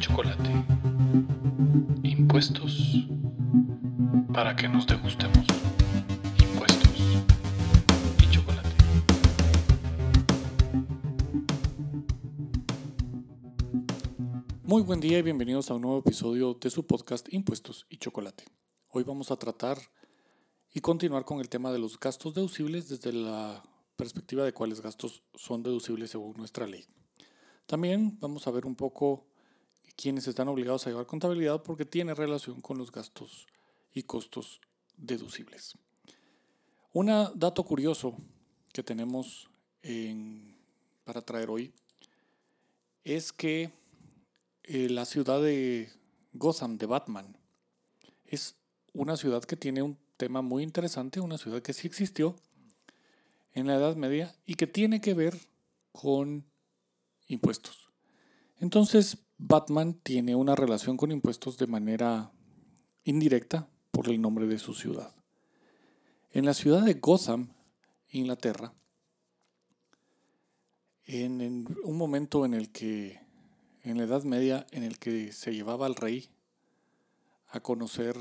chocolate. Impuestos para que nos degustemos. Impuestos y chocolate. Muy buen día y bienvenidos a un nuevo episodio de su podcast Impuestos y chocolate. Hoy vamos a tratar y continuar con el tema de los gastos deducibles desde la perspectiva de cuáles gastos son deducibles según nuestra ley. También vamos a ver un poco quiénes están obligados a llevar contabilidad porque tiene relación con los gastos y costos deducibles. Un dato curioso que tenemos para traer hoy es que eh, la ciudad de Gotham, de Batman, es una ciudad que tiene un tema muy interesante, una ciudad que sí existió en la Edad Media y que tiene que ver con impuestos. Entonces, Batman tiene una relación con impuestos de manera indirecta por el nombre de su ciudad. En la ciudad de Gotham, Inglaterra, en, un momento en el que, en la Edad Media, en el que se llevaba al rey a conocer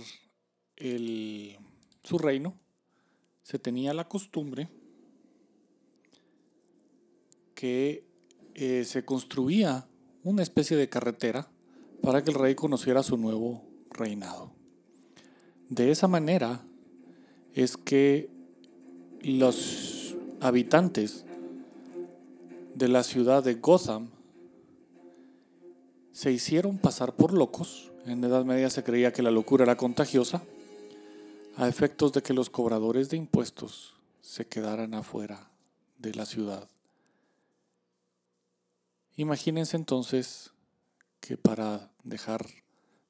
su reino, se tenía la costumbre que eh, se construía una especie de carretera para que el rey conociera su nuevo reinado. De esa manera es que los habitantes de la ciudad de Gotham se hicieron pasar por locos. En la Edad Media se creía que la locura era contagiosa, a efectos de que los cobradores de impuestos se quedaran afuera de la ciudad Imagínense entonces que para dejar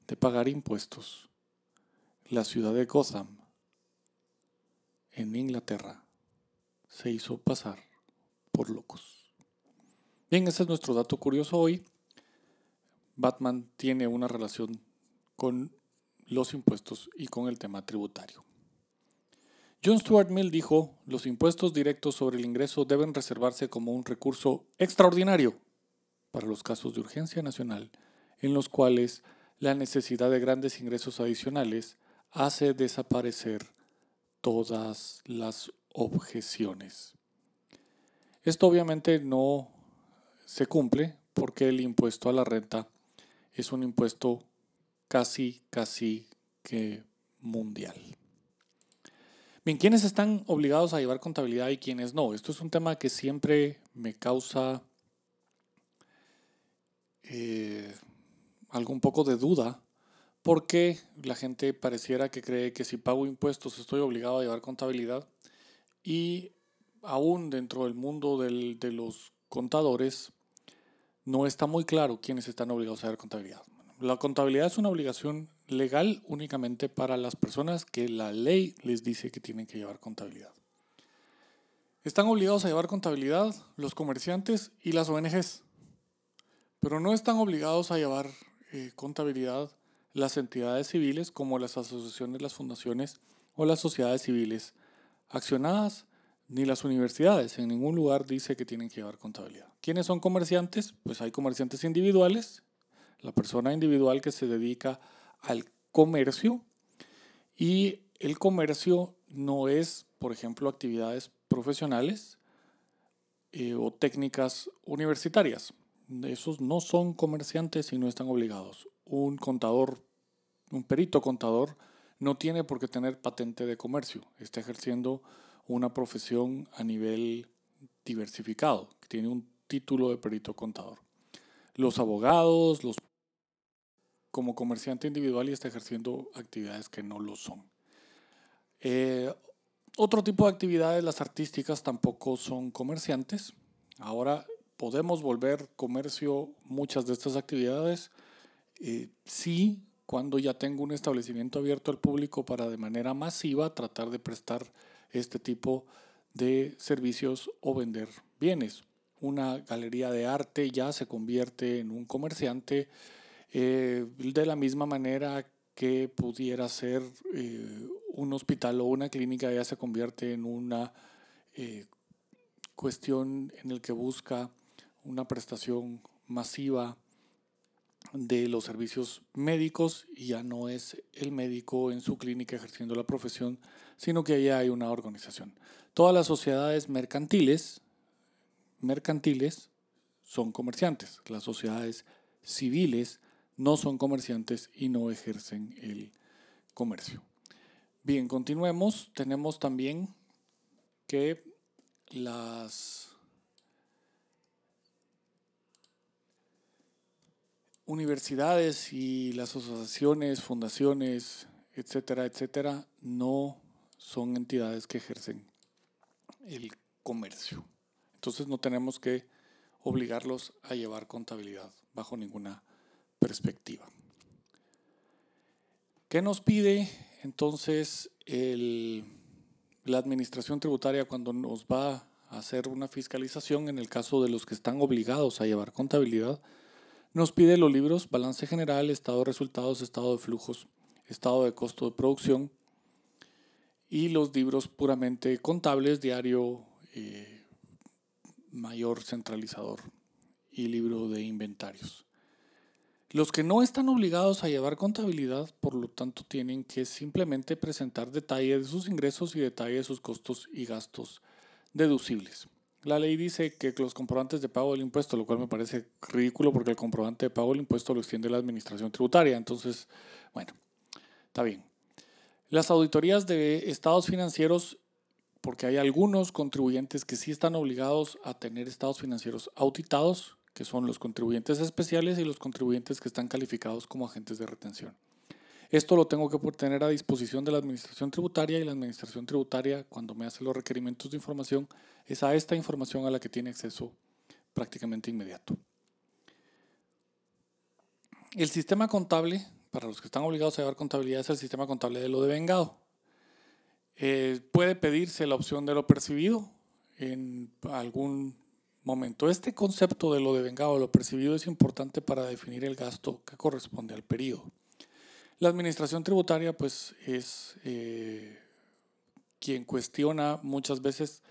de pagar impuestos, la ciudad de Gotham, en Inglaterra, se hizo pasar por locos. Bien, ese es nuestro dato curioso hoy. Batman tiene una relación con los impuestos y con el tema tributario. John Stuart Mill dijo, los impuestos directos sobre el ingreso deben reservarse como un recurso extraordinario para los casos de urgencia nacional, en los cuales la necesidad de grandes ingresos adicionales hace desaparecer todas las objeciones. Esto obviamente no se cumple porque el impuesto a la renta es un impuesto casi, casi que mundial. Bien, ¿quiénes están obligados a llevar contabilidad y quiénes no? Esto es un tema que siempre me causa eh, algo un poco de duda, porque la gente pareciera que cree que si pago impuestos estoy obligado a llevar contabilidad y aún dentro del mundo de los contadores no está muy claro quiénes están obligados a llevar contabilidad. La contabilidad es una obligación legal únicamente para las personas que la ley les dice que tienen que llevar contabilidad. Están obligados a llevar contabilidad los comerciantes y las ONGs pero no están obligados a llevar eh, contabilidad las entidades civiles como las asociaciones, las fundaciones o las sociedades civiles accionadas, ni las universidades. En ningún lugar dice que tienen que llevar contabilidad. ¿Quiénes son comerciantes? Pues hay comerciantes individuales, la persona individual que se dedica al comercio y el comercio no es, por ejemplo, actividades profesionales eh, o técnicas universitarias esos no son comerciantes y no están obligados. Un contador, un perito contador, no tiene por qué tener patente de comercio. Está ejerciendo una profesión a nivel diversificado, tiene un título de perito contador. Los abogados, los como comerciante individual y está ejerciendo actividades que no lo son. Eh, otro tipo de actividades, las artísticas, tampoco son comerciantes. Ahora podemos volver comercio muchas de estas actividades. Eh, sí, cuando ya tengo un establecimiento abierto al público para de manera masiva tratar de prestar este tipo de servicios o vender bienes. Una galería de arte ya se convierte en un comerciante eh, de la misma manera que pudiera ser eh, un hospital o una clínica ya se convierte en una cuestión en el que busca una prestación masiva de los servicios médicos y ya no es el médico en su clínica ejerciendo la profesión, sino que allá hay una organización. Todas las sociedades mercantiles, mercantiles son comerciantes. Las sociedades civiles no son comerciantes y no ejercen el comercio. Bien, continuemos. Tenemos también que las universidades y las asociaciones, fundaciones, etcétera, etcétera, no son entidades que ejercen el comercio. Entonces no tenemos que obligarlos a llevar contabilidad bajo ninguna perspectiva. ¿Qué nos pide entonces la administración tributaria cuando nos va a hacer una fiscalización en el caso de los que están obligados a llevar contabilidad? Nos pide los libros balance general, estado de resultados, estado de flujos, estado de costo de producción y los libros puramente contables, diario eh, mayor centralizador y libro de inventarios. Los que no están obligados a llevar contabilidad, por lo tanto, tienen que simplemente presentar detalle de sus ingresos y detalle de sus costos y gastos deducibles. La ley dice que los comprobantes de pago del impuesto, lo cual me parece ridículo porque el comprobante de pago del impuesto lo extiende la administración tributaria. Entonces, bueno, está bien. Las auditorías de estados financieros, porque hay algunos contribuyentes que sí están obligados a tener estados financieros auditados, que son los contribuyentes especiales y los contribuyentes que están calificados como agentes de retención. Esto lo tengo que tener a disposición de la Administración Tributaria y la Administración Tributaria, cuando me hace los requerimientos de información, es a esta información a la que tiene acceso prácticamente inmediato. El sistema contable, para los que están obligados a llevar contabilidad, es el sistema contable de lo devengado. Eh, puede pedirse la opción de lo percibido en algún momento. Este concepto de lo devengado, lo percibido, es importante para definir el gasto que corresponde al periodo. La administración tributaria pues es eh, quien cuestiona muchas veces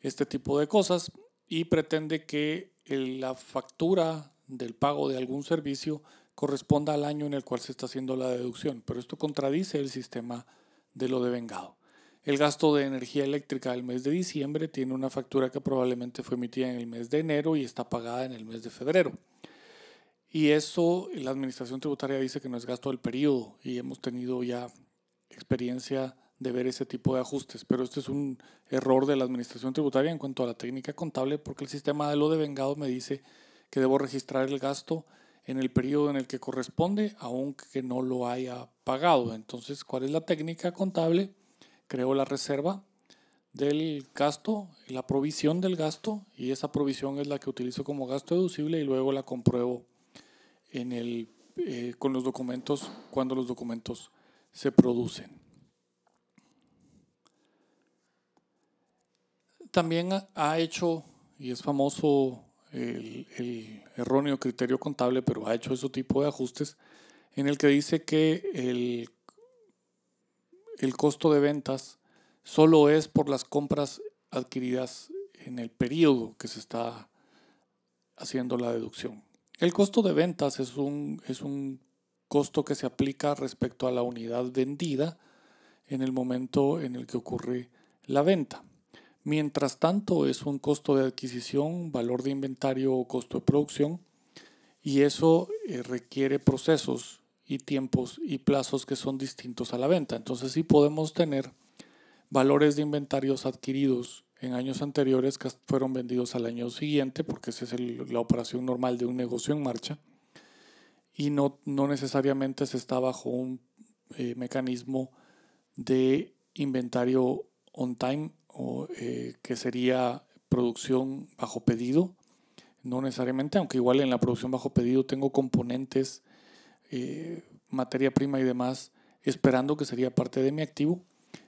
este tipo de cosas y pretende que la factura del pago de algún servicio corresponda al año en el cual se está haciendo la deducción, pero esto contradice el sistema de lo devengado. El gasto de energía eléctrica del mes de diciembre tiene una factura que probablemente fue emitida en el mes de enero y está pagada en el mes de febrero. Y eso la administración tributaria dice que no es gasto del periodo y hemos tenido ya experiencia de ver ese tipo de ajustes, pero este es un error de la administración tributaria en cuanto a la técnica contable porque el sistema de lo devengado me dice que debo registrar el gasto en el periodo en el que corresponde, aunque no lo haya pagado. Entonces, ¿cuál es la técnica contable? Creo la reserva del gasto, la provisión del gasto, y esa provisión es la que utilizo como gasto deducible y luego la compruebo en el, eh, con los documentos cuando los documentos se producen. También ha hecho, y es famoso el, erróneo criterio contable, pero ha hecho ese tipo de ajustes en el que dice que el, el costo de ventas solo es por las compras adquiridas en el periodo que se está haciendo la deducción. El costo de ventas es un, es un costo que se aplica respecto a la unidad vendida en el momento en el que ocurre la venta. Mientras tanto, es un costo de adquisición, valor de inventario o costo de producción, y eso eh, requiere procesos y tiempos y plazos que son distintos a la venta. Entonces, sí podemos tener valores de inventarios adquiridos en años anteriores que fueron vendidos al año siguiente, porque esa es la operación normal de un negocio en marcha, y no, no necesariamente se está bajo un eh, mecanismo de inventario on time, o, eh, que sería producción bajo pedido, no necesariamente, aunque igual en la producción bajo pedido tengo componentes, eh, materia prima y demás, esperando que sería parte de mi activo,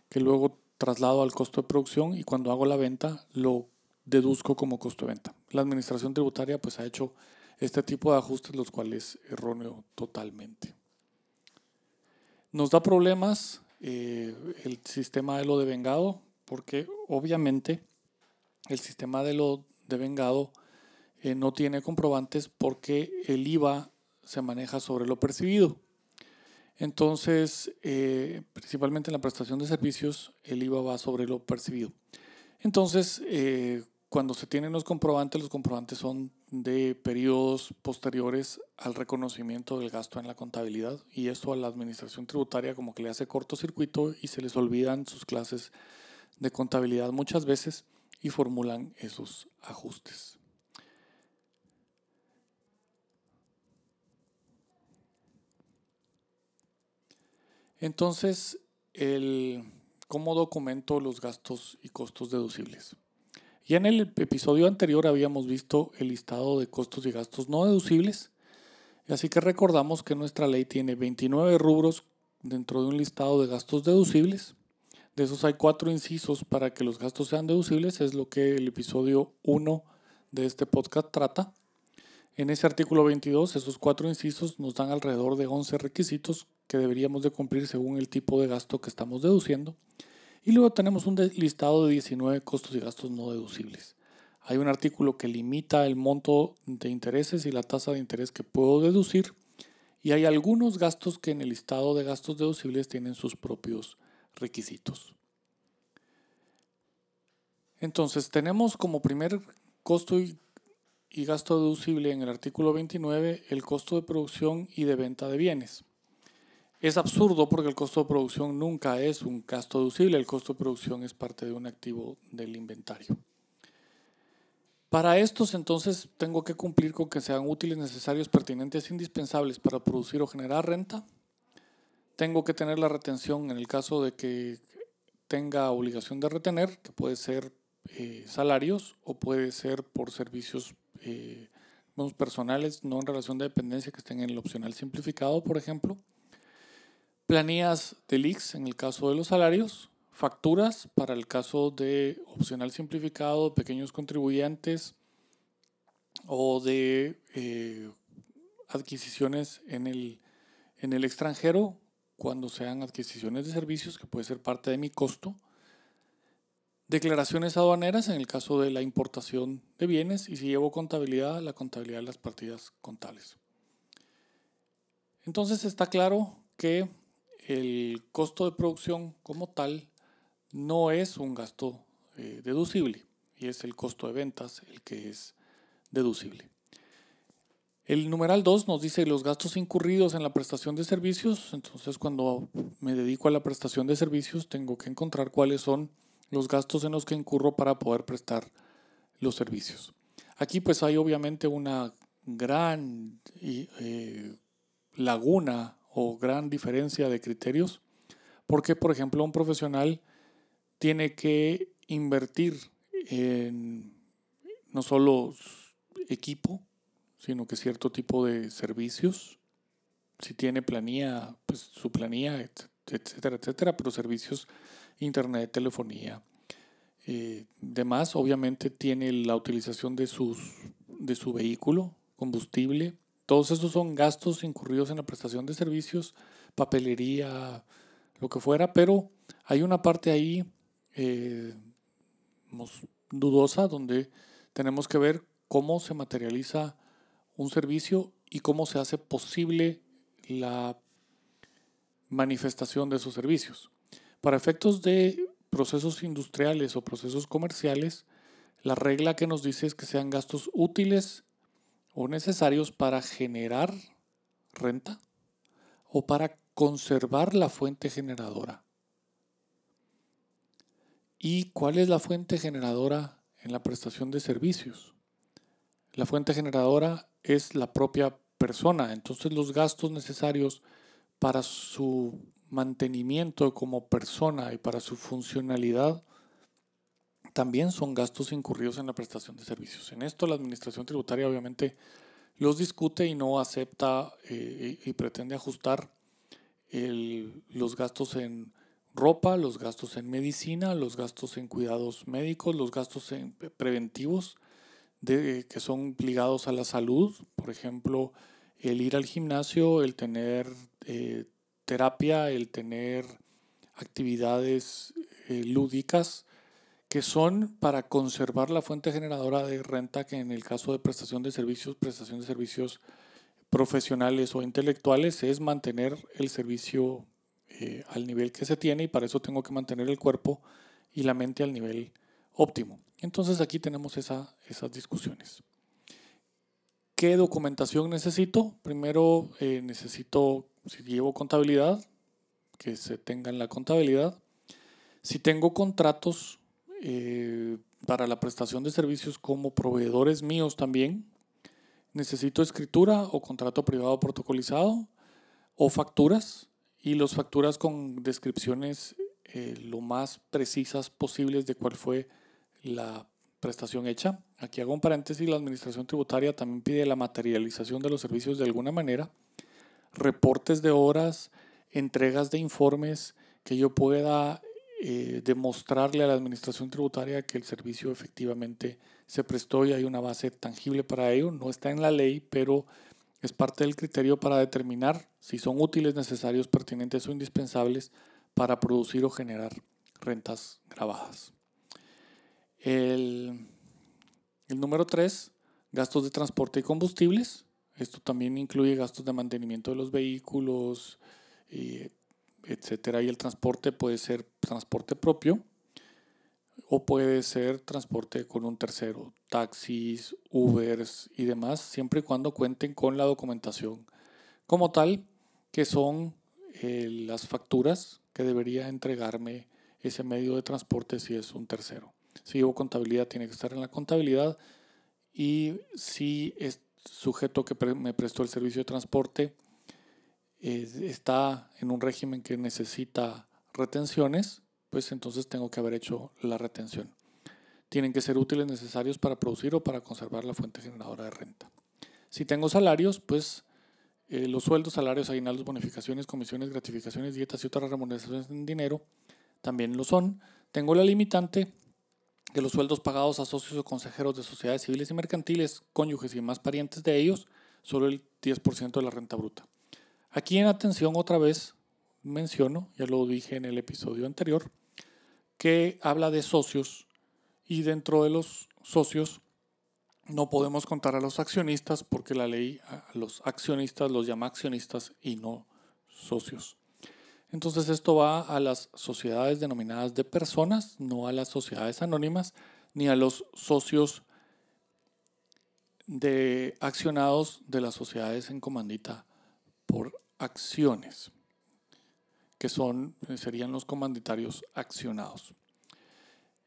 que luego traslado al costo de producción y cuando hago la venta lo deduzco como costo de venta. La administración tributaria pues ha hecho este tipo de ajustes, los cuales es erróneo totalmente. Nos da problemas eh, el sistema de lo devengado, porque obviamente el sistema de lo devengado eh, no tiene comprobantes porque el IVA se maneja sobre lo percibido. Entonces, eh, principalmente en la prestación de servicios, el IVA va sobre lo percibido. Entonces, eh, cuando se tienen los comprobantes, los comprobantes son de periodos posteriores al reconocimiento del gasto en la contabilidad y esto a la administración tributaria como que le hace cortocircuito y se les olvidan sus clases de contabilidad muchas veces y formulan esos ajustes. Entonces, el, ¿cómo documento los gastos y costos deducibles? Ya en el episodio anterior habíamos visto el listado de costos y gastos no deducibles, así que recordamos que nuestra ley tiene 29 rubros dentro de un listado de gastos deducibles. De esos hay cuatro incisos para que los gastos sean deducibles, es lo que el episodio 1 de este podcast trata. En ese artículo 22, esos cuatro incisos nos dan alrededor de 11 requisitos que deberíamos de cumplir según el tipo de gasto que estamos deduciendo. Y luego tenemos un listado de 19 costos y gastos no deducibles. Hay un artículo que limita el monto de intereses y la tasa de interés que puedo deducir. Y hay algunos gastos que en el listado de gastos deducibles tienen sus propios requisitos. Entonces tenemos como primer costo y, y gasto deducible en el artículo 29 el costo de producción y de venta de bienes. Es absurdo porque el costo de producción nunca es un gasto deducible, el costo de producción es parte de un activo del inventario. Para estos entonces tengo que cumplir con que sean útiles, necesarios, pertinentes indispensables para producir o generar renta. Tengo que tener la retención en el caso de que tenga obligación de retener, que puede ser eh, salarios o puede ser por servicios eh, personales, no en relación de dependencia que estén en el opcional simplificado, por ejemplo planillas de leaks en el caso de los salarios, facturas para el caso de opcional simplificado, pequeños contribuyentes o de eh, adquisiciones en el, en el extranjero cuando sean adquisiciones de servicios, que puede ser parte de mi costo. Declaraciones aduaneras en el caso de la importación de bienes y si llevo contabilidad, la contabilidad de las partidas contables. Entonces está claro que el costo de producción como tal no es un gasto eh, deducible y es el costo de ventas el que es deducible. El numeral 2 nos dice los gastos incurridos en la prestación de servicios. Entonces, cuando me dedico a la prestación de servicios, tengo que encontrar cuáles son los gastos en los que incurro para poder prestar los servicios. Aquí pues hay obviamente una gran eh, laguna o gran diferencia de criterios, porque por ejemplo un profesional tiene que invertir en no solo equipo, sino que cierto tipo de servicios. Si tiene planilla, pues su planilla, etcétera, etcétera, pero servicios, internet, telefonía. Eh, demás, obviamente tiene la utilización de, sus, de su vehículo, combustible, todos esos son gastos incurridos en la prestación de servicios, papelería, lo que fuera, pero hay una parte ahí eh, dudosa donde tenemos que ver cómo se materializa un servicio y cómo se hace posible la manifestación de esos servicios. Para efectos de procesos industriales o procesos comerciales, la regla que nos dice es que sean gastos útiles o necesarios para generar renta o para conservar la fuente generadora. ¿Y cuál es la fuente generadora en la prestación de servicios? La fuente generadora es la propia persona, entonces los gastos necesarios para su mantenimiento como persona y para su funcionalidad también son gastos incurridos en la prestación de servicios. En esto la Administración Tributaria obviamente los discute y no acepta eh, y pretende ajustar los gastos en ropa, los gastos en medicina, los gastos en cuidados médicos, los gastos en preventivos de, que son ligados a la salud, por ejemplo, el ir al gimnasio, el tener eh, terapia, el tener actividades eh, lúdicas, que son para conservar la fuente generadora de renta que en el caso de prestación de servicios, prestación de servicios profesionales o intelectuales es mantener el servicio eh, al nivel que se tiene y para eso tengo que mantener el cuerpo y la mente al nivel óptimo. Entonces aquí tenemos esa, esas discusiones. ¿Qué documentación necesito? Primero eh, necesito, si llevo contabilidad, que se tenga en la contabilidad. Si tengo contratos eh, para la prestación de servicios como proveedores míos también, necesito escritura o contrato privado protocolizado o facturas y las facturas con descripciones eh, lo más precisas posibles de cuál fue la prestación hecha. Aquí hago un paréntesis, la administración tributaria también pide la materialización de los servicios de alguna manera, reportes de horas, entregas de informes que yo pueda eh, demostrarle a la administración tributaria que el servicio efectivamente se prestó y hay una base tangible para ello. No está en la ley, pero es parte del criterio para determinar si son útiles, necesarios, pertinentes o indispensables para producir o generar rentas grabadas. El, número 3, gastos de transporte y combustibles. Esto también incluye gastos de mantenimiento de los vehículos, eh, etcétera. Y el transporte puede ser transporte propio o puede ser transporte con un tercero, taxis, Ubers y demás, siempre y cuando cuenten con la documentación como tal, que son eh, las facturas que debería entregarme ese medio de transporte si es un tercero. Si llevo contabilidad, tiene que estar en la contabilidad y si es sujeto que me prestó el servicio de transporte, está en un régimen que necesita retenciones, pues entonces tengo que haber hecho la retención. Tienen que ser útiles necesarios para producir o para conservar la fuente generadora de renta. Si tengo salarios, pues eh, los sueldos, salarios, aguinaldos, bonificaciones, comisiones, gratificaciones, dietas y otras remuneraciones en dinero también lo son. Tengo la limitante de los sueldos pagados a socios o consejeros de sociedades civiles y mercantiles, cónyuges y más parientes de ellos, solo el 10% de la renta bruta. Aquí en atención otra vez menciono, ya lo dije en el episodio anterior, que habla de socios y dentro de los socios no podemos contar a los accionistas porque la ley a los accionistas los llama accionistas y no socios. Entonces esto va a las sociedades denominadas de personas, no a las sociedades anónimas, ni a los socios de accionados de las sociedades en comandita por acciones, que son, serían los comanditarios accionados.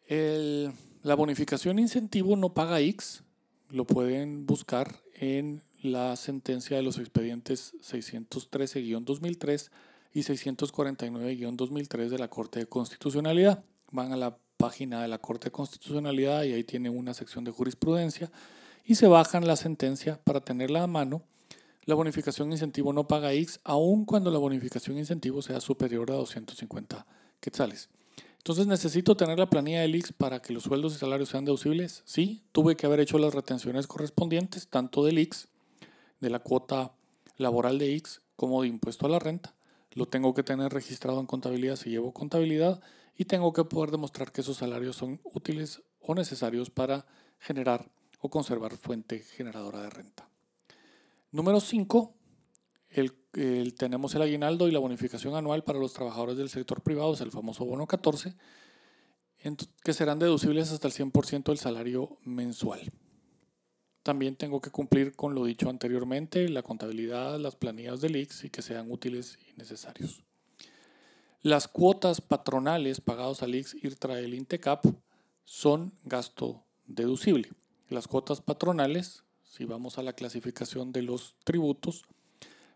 la bonificación incentivo no paga X, lo pueden buscar en la sentencia de los expedientes 613-2003 y 649-2003 de la Corte de Constitucionalidad. Van a la página de la Corte de Constitucionalidad y ahí tienen una sección de jurisprudencia y se bajan la sentencia para tenerla a mano la bonificación incentivo no paga X, aun cuando la bonificación incentivo sea superior a 250 quetzales. Entonces, ¿necesito tener la planilla del X para que los sueldos y salarios sean deducibles? Sí, tuve que haber hecho las retenciones correspondientes, tanto del X, de la cuota laboral de X, como de impuesto a la renta. Lo tengo que tener registrado en contabilidad si llevo contabilidad y tengo que poder demostrar que esos salarios son útiles o necesarios para generar o conservar fuente generadora de renta. Número 5, tenemos el aguinaldo y la bonificación anual para los trabajadores del sector privado, es el famoso bono 14, que serán deducibles hasta el 100% del salario mensual. También tengo que cumplir con lo dicho anteriormente, la contabilidad, las planillas del IX y que sean útiles y necesarios. Las cuotas patronales pagados al IX, IRTRA el INTECAP son gasto deducible. Las cuotas patronales si vamos a la clasificación de los tributos,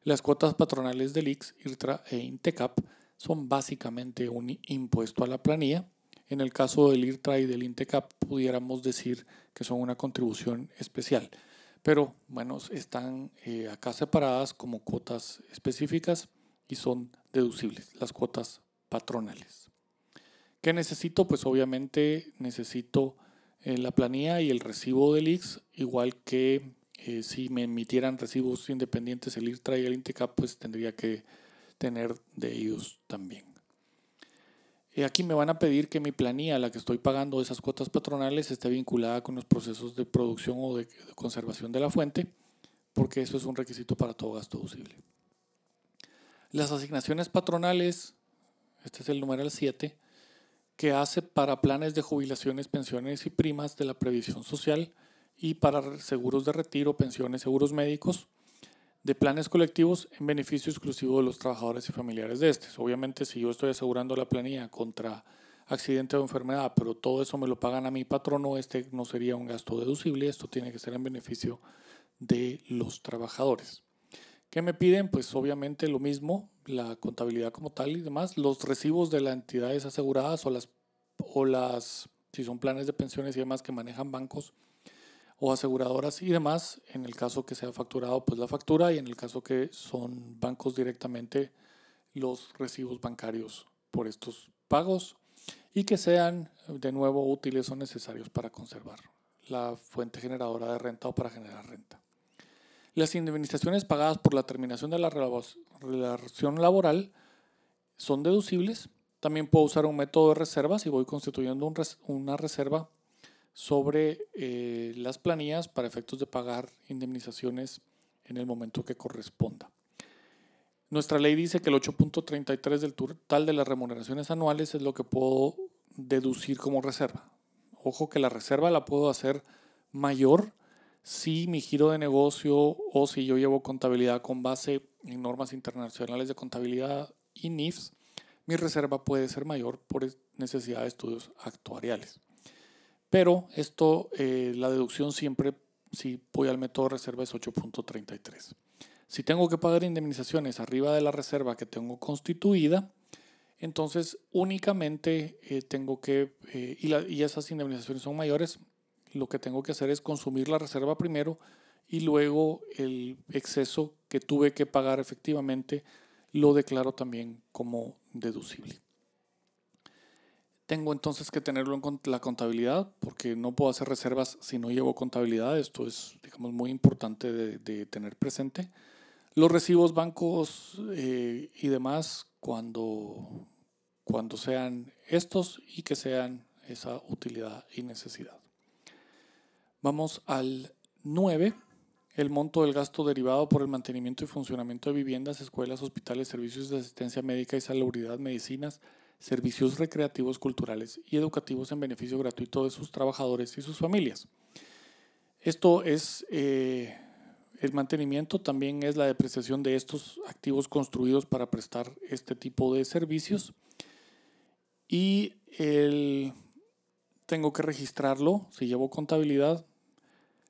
las cuotas patronales del IX, IRTRA e INTECAP son básicamente un impuesto a la planilla. En el caso del IRTRA y del INTECAP pudiéramos decir que son una contribución especial, pero bueno, están eh, acá separadas como cuotas específicas y son deducibles, las cuotas patronales. ¿Qué necesito? Pues obviamente necesito la planilla y el recibo del IX, igual que eh, si me emitieran recibos independientes el IRTRA y el INTECAP, pues tendría que tener de ellos también. Y aquí me van a pedir que mi planilla, la que estoy pagando esas cuotas patronales, esté vinculada con los procesos de producción o de conservación de la fuente. porque eso es un requisito para todo gasto deducible. Las asignaciones patronales, este es el número 7, que hace para planes de jubilaciones, pensiones y primas de la previsión social y para seguros de retiro, pensiones, seguros médicos, de planes colectivos en beneficio exclusivo de los trabajadores y familiares de estos. Obviamente, si yo estoy asegurando la planilla contra accidente o enfermedad, pero todo eso me lo pagan a mi patrono, este no sería un gasto deducible, esto tiene que ser en beneficio de los trabajadores. ¿Qué me piden? Pues obviamente lo mismo, la contabilidad como tal y demás, los recibos de las entidades aseguradas o las, o las, si son planes de pensiones y demás que manejan bancos o aseguradoras y demás, en el caso que sea facturado, pues la factura y en el caso que son bancos directamente, los recibos bancarios por estos pagos y que sean de nuevo útiles o necesarios para conservar la fuente generadora de renta o para generar renta. Las indemnizaciones pagadas por la terminación de la relación laboral son deducibles. También puedo usar un método de reserva si voy constituyendo una reserva sobre eh, las planillas para efectos de pagar indemnizaciones en el momento que corresponda. Nuestra ley dice que el 8.33 del total de las remuneraciones anuales es lo que puedo deducir como reserva. Ojo que la reserva la puedo hacer mayor si mi giro de negocio o si yo llevo contabilidad con base en normas internacionales de contabilidad y NIFs, mi reserva puede ser mayor por necesidad de estudios actuariales. Pero esto, eh, la deducción siempre, si voy al método reserva, es 8.33. Si tengo que pagar indemnizaciones arriba de la reserva que tengo constituida, entonces únicamente eh, tengo que, eh, y, y esas indemnizaciones son mayores, lo que tengo que hacer es consumir la reserva primero y luego el exceso que tuve que pagar efectivamente lo declaro también como deducible. Tengo entonces que tenerlo en la contabilidad porque no puedo hacer reservas si no llevo contabilidad. Esto es, digamos, muy importante de, tener presente. Los recibos bancos eh, y demás cuando, cuando sean estos y que sean esa utilidad y necesidad. Vamos al 9. El monto del gasto derivado por el mantenimiento y funcionamiento de viviendas, escuelas, hospitales, servicios de asistencia médica y salubridad, medicinas, servicios recreativos, culturales y educativos en beneficio gratuito de sus trabajadores y sus familias. Esto es eh, el mantenimiento, también es la depreciación de estos activos construidos para prestar este tipo de servicios. Y el tengo que registrarlo, si llevo contabilidad,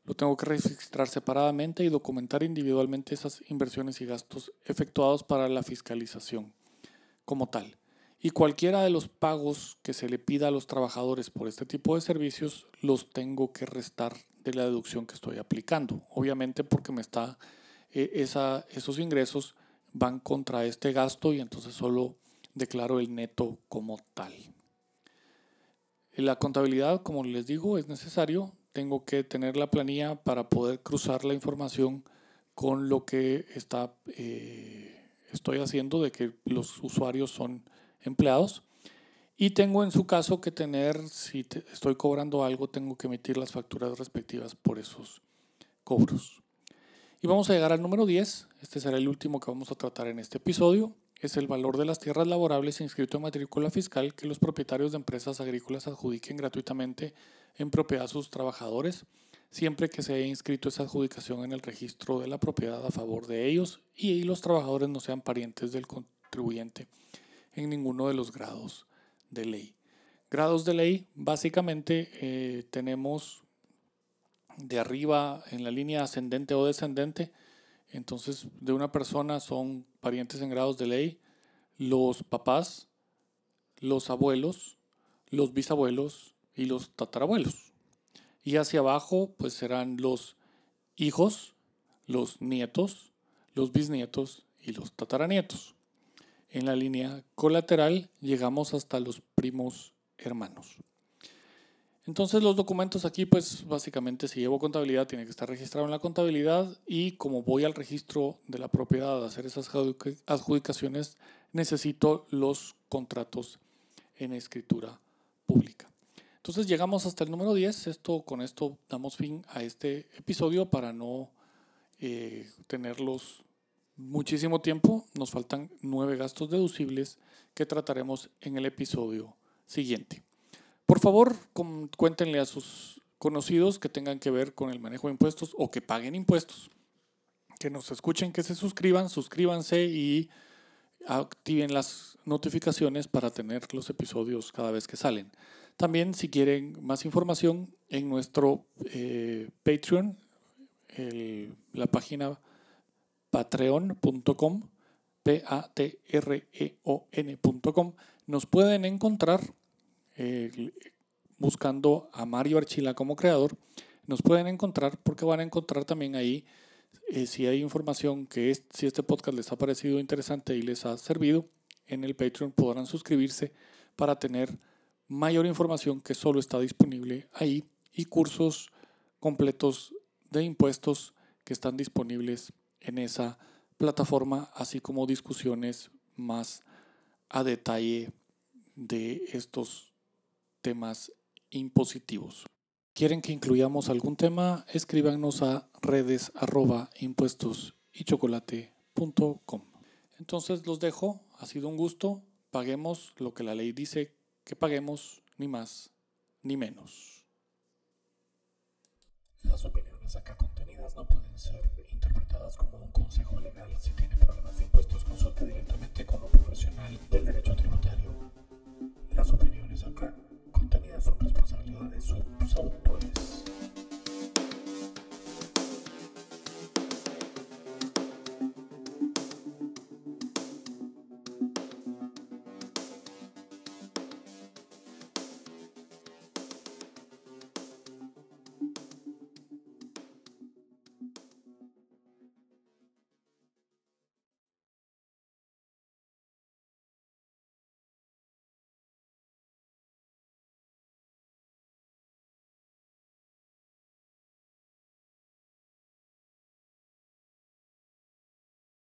lo tengo que registrar separadamente y documentar individualmente esas inversiones y gastos efectuados para la fiscalización como tal. Y cualquiera de los pagos que se le pida a los trabajadores por este tipo de servicios los tengo que restar de la deducción que estoy aplicando. Obviamente porque me está eh, esa, esos ingresos van contra este gasto y entonces solo declaro el neto como tal. La contabilidad, como les digo, es necesario. Tengo que tener la planilla para poder cruzar la información con lo que está, eh, estoy haciendo de que los usuarios son empleados. Y tengo en su caso que tener, si estoy cobrando algo, tengo que emitir las facturas respectivas por esos cobros. Y vamos a llegar al número 10. Este será el último que vamos a tratar en este episodio es el valor de las tierras laborables inscrito en matrícula fiscal que los propietarios de empresas agrícolas adjudiquen gratuitamente en propiedad a sus trabajadores, siempre que se haya inscrito esa adjudicación en el registro de la propiedad a favor de ellos y los trabajadores no sean parientes del contribuyente en ninguno de los grados de ley. Grados de ley, básicamente eh, tenemos de arriba en la línea ascendente o descendente, entonces, de una persona son parientes en grados de ley los papás, los abuelos, los bisabuelos y los tatarabuelos. Y hacia abajo, pues serán los hijos, los nietos, los bisnietos y los tataranietos. En la línea colateral llegamos hasta los primos hermanos. Entonces los documentos aquí, pues básicamente si llevo contabilidad tiene que estar registrado en la contabilidad y como voy al registro de la propiedad a hacer esas adjudicaciones, necesito los contratos en escritura pública. Entonces llegamos hasta el número 10. Esto, con esto damos fin a este episodio para no eh, tenerlos muchísimo tiempo. Nos faltan nueve gastos deducibles que trataremos en el episodio siguiente. Por favor, cuéntenle a sus conocidos que tengan que ver con el manejo de impuestos o que paguen impuestos, que nos escuchen, que se suscriban, suscríbanse y activen las notificaciones para tener los episodios cada vez que salen. También si quieren más información en nuestro eh, Patreon, la página patreon.com, P-A-T-R-E-O-N.com, nos pueden encontrar buscando a Mario Archila como creador. Nos pueden encontrar porque van a encontrar también ahí eh, si hay información que es, si este podcast les ha parecido interesante y les ha servido, en el Patreon podrán suscribirse para tener mayor información que solo está disponible ahí y cursos completos de impuestos que están disponibles en esa plataforma, así como discusiones más a detalle de estos temas impositivos. ¿Quieren que incluyamos algún tema? Escríbanos a redes arroba impuestos y chocolate.com. Entonces los dejo, ha sido un gusto, paguemos lo que la ley dice que paguemos, ni más ni menos. Las opiniones acá contenidas no pueden ser interpretadas como un consejo legal. Si tiene problemas de impuestos, consulte directamente con un profesional del derecho tributario. Las opiniones acá autoría de sus autores.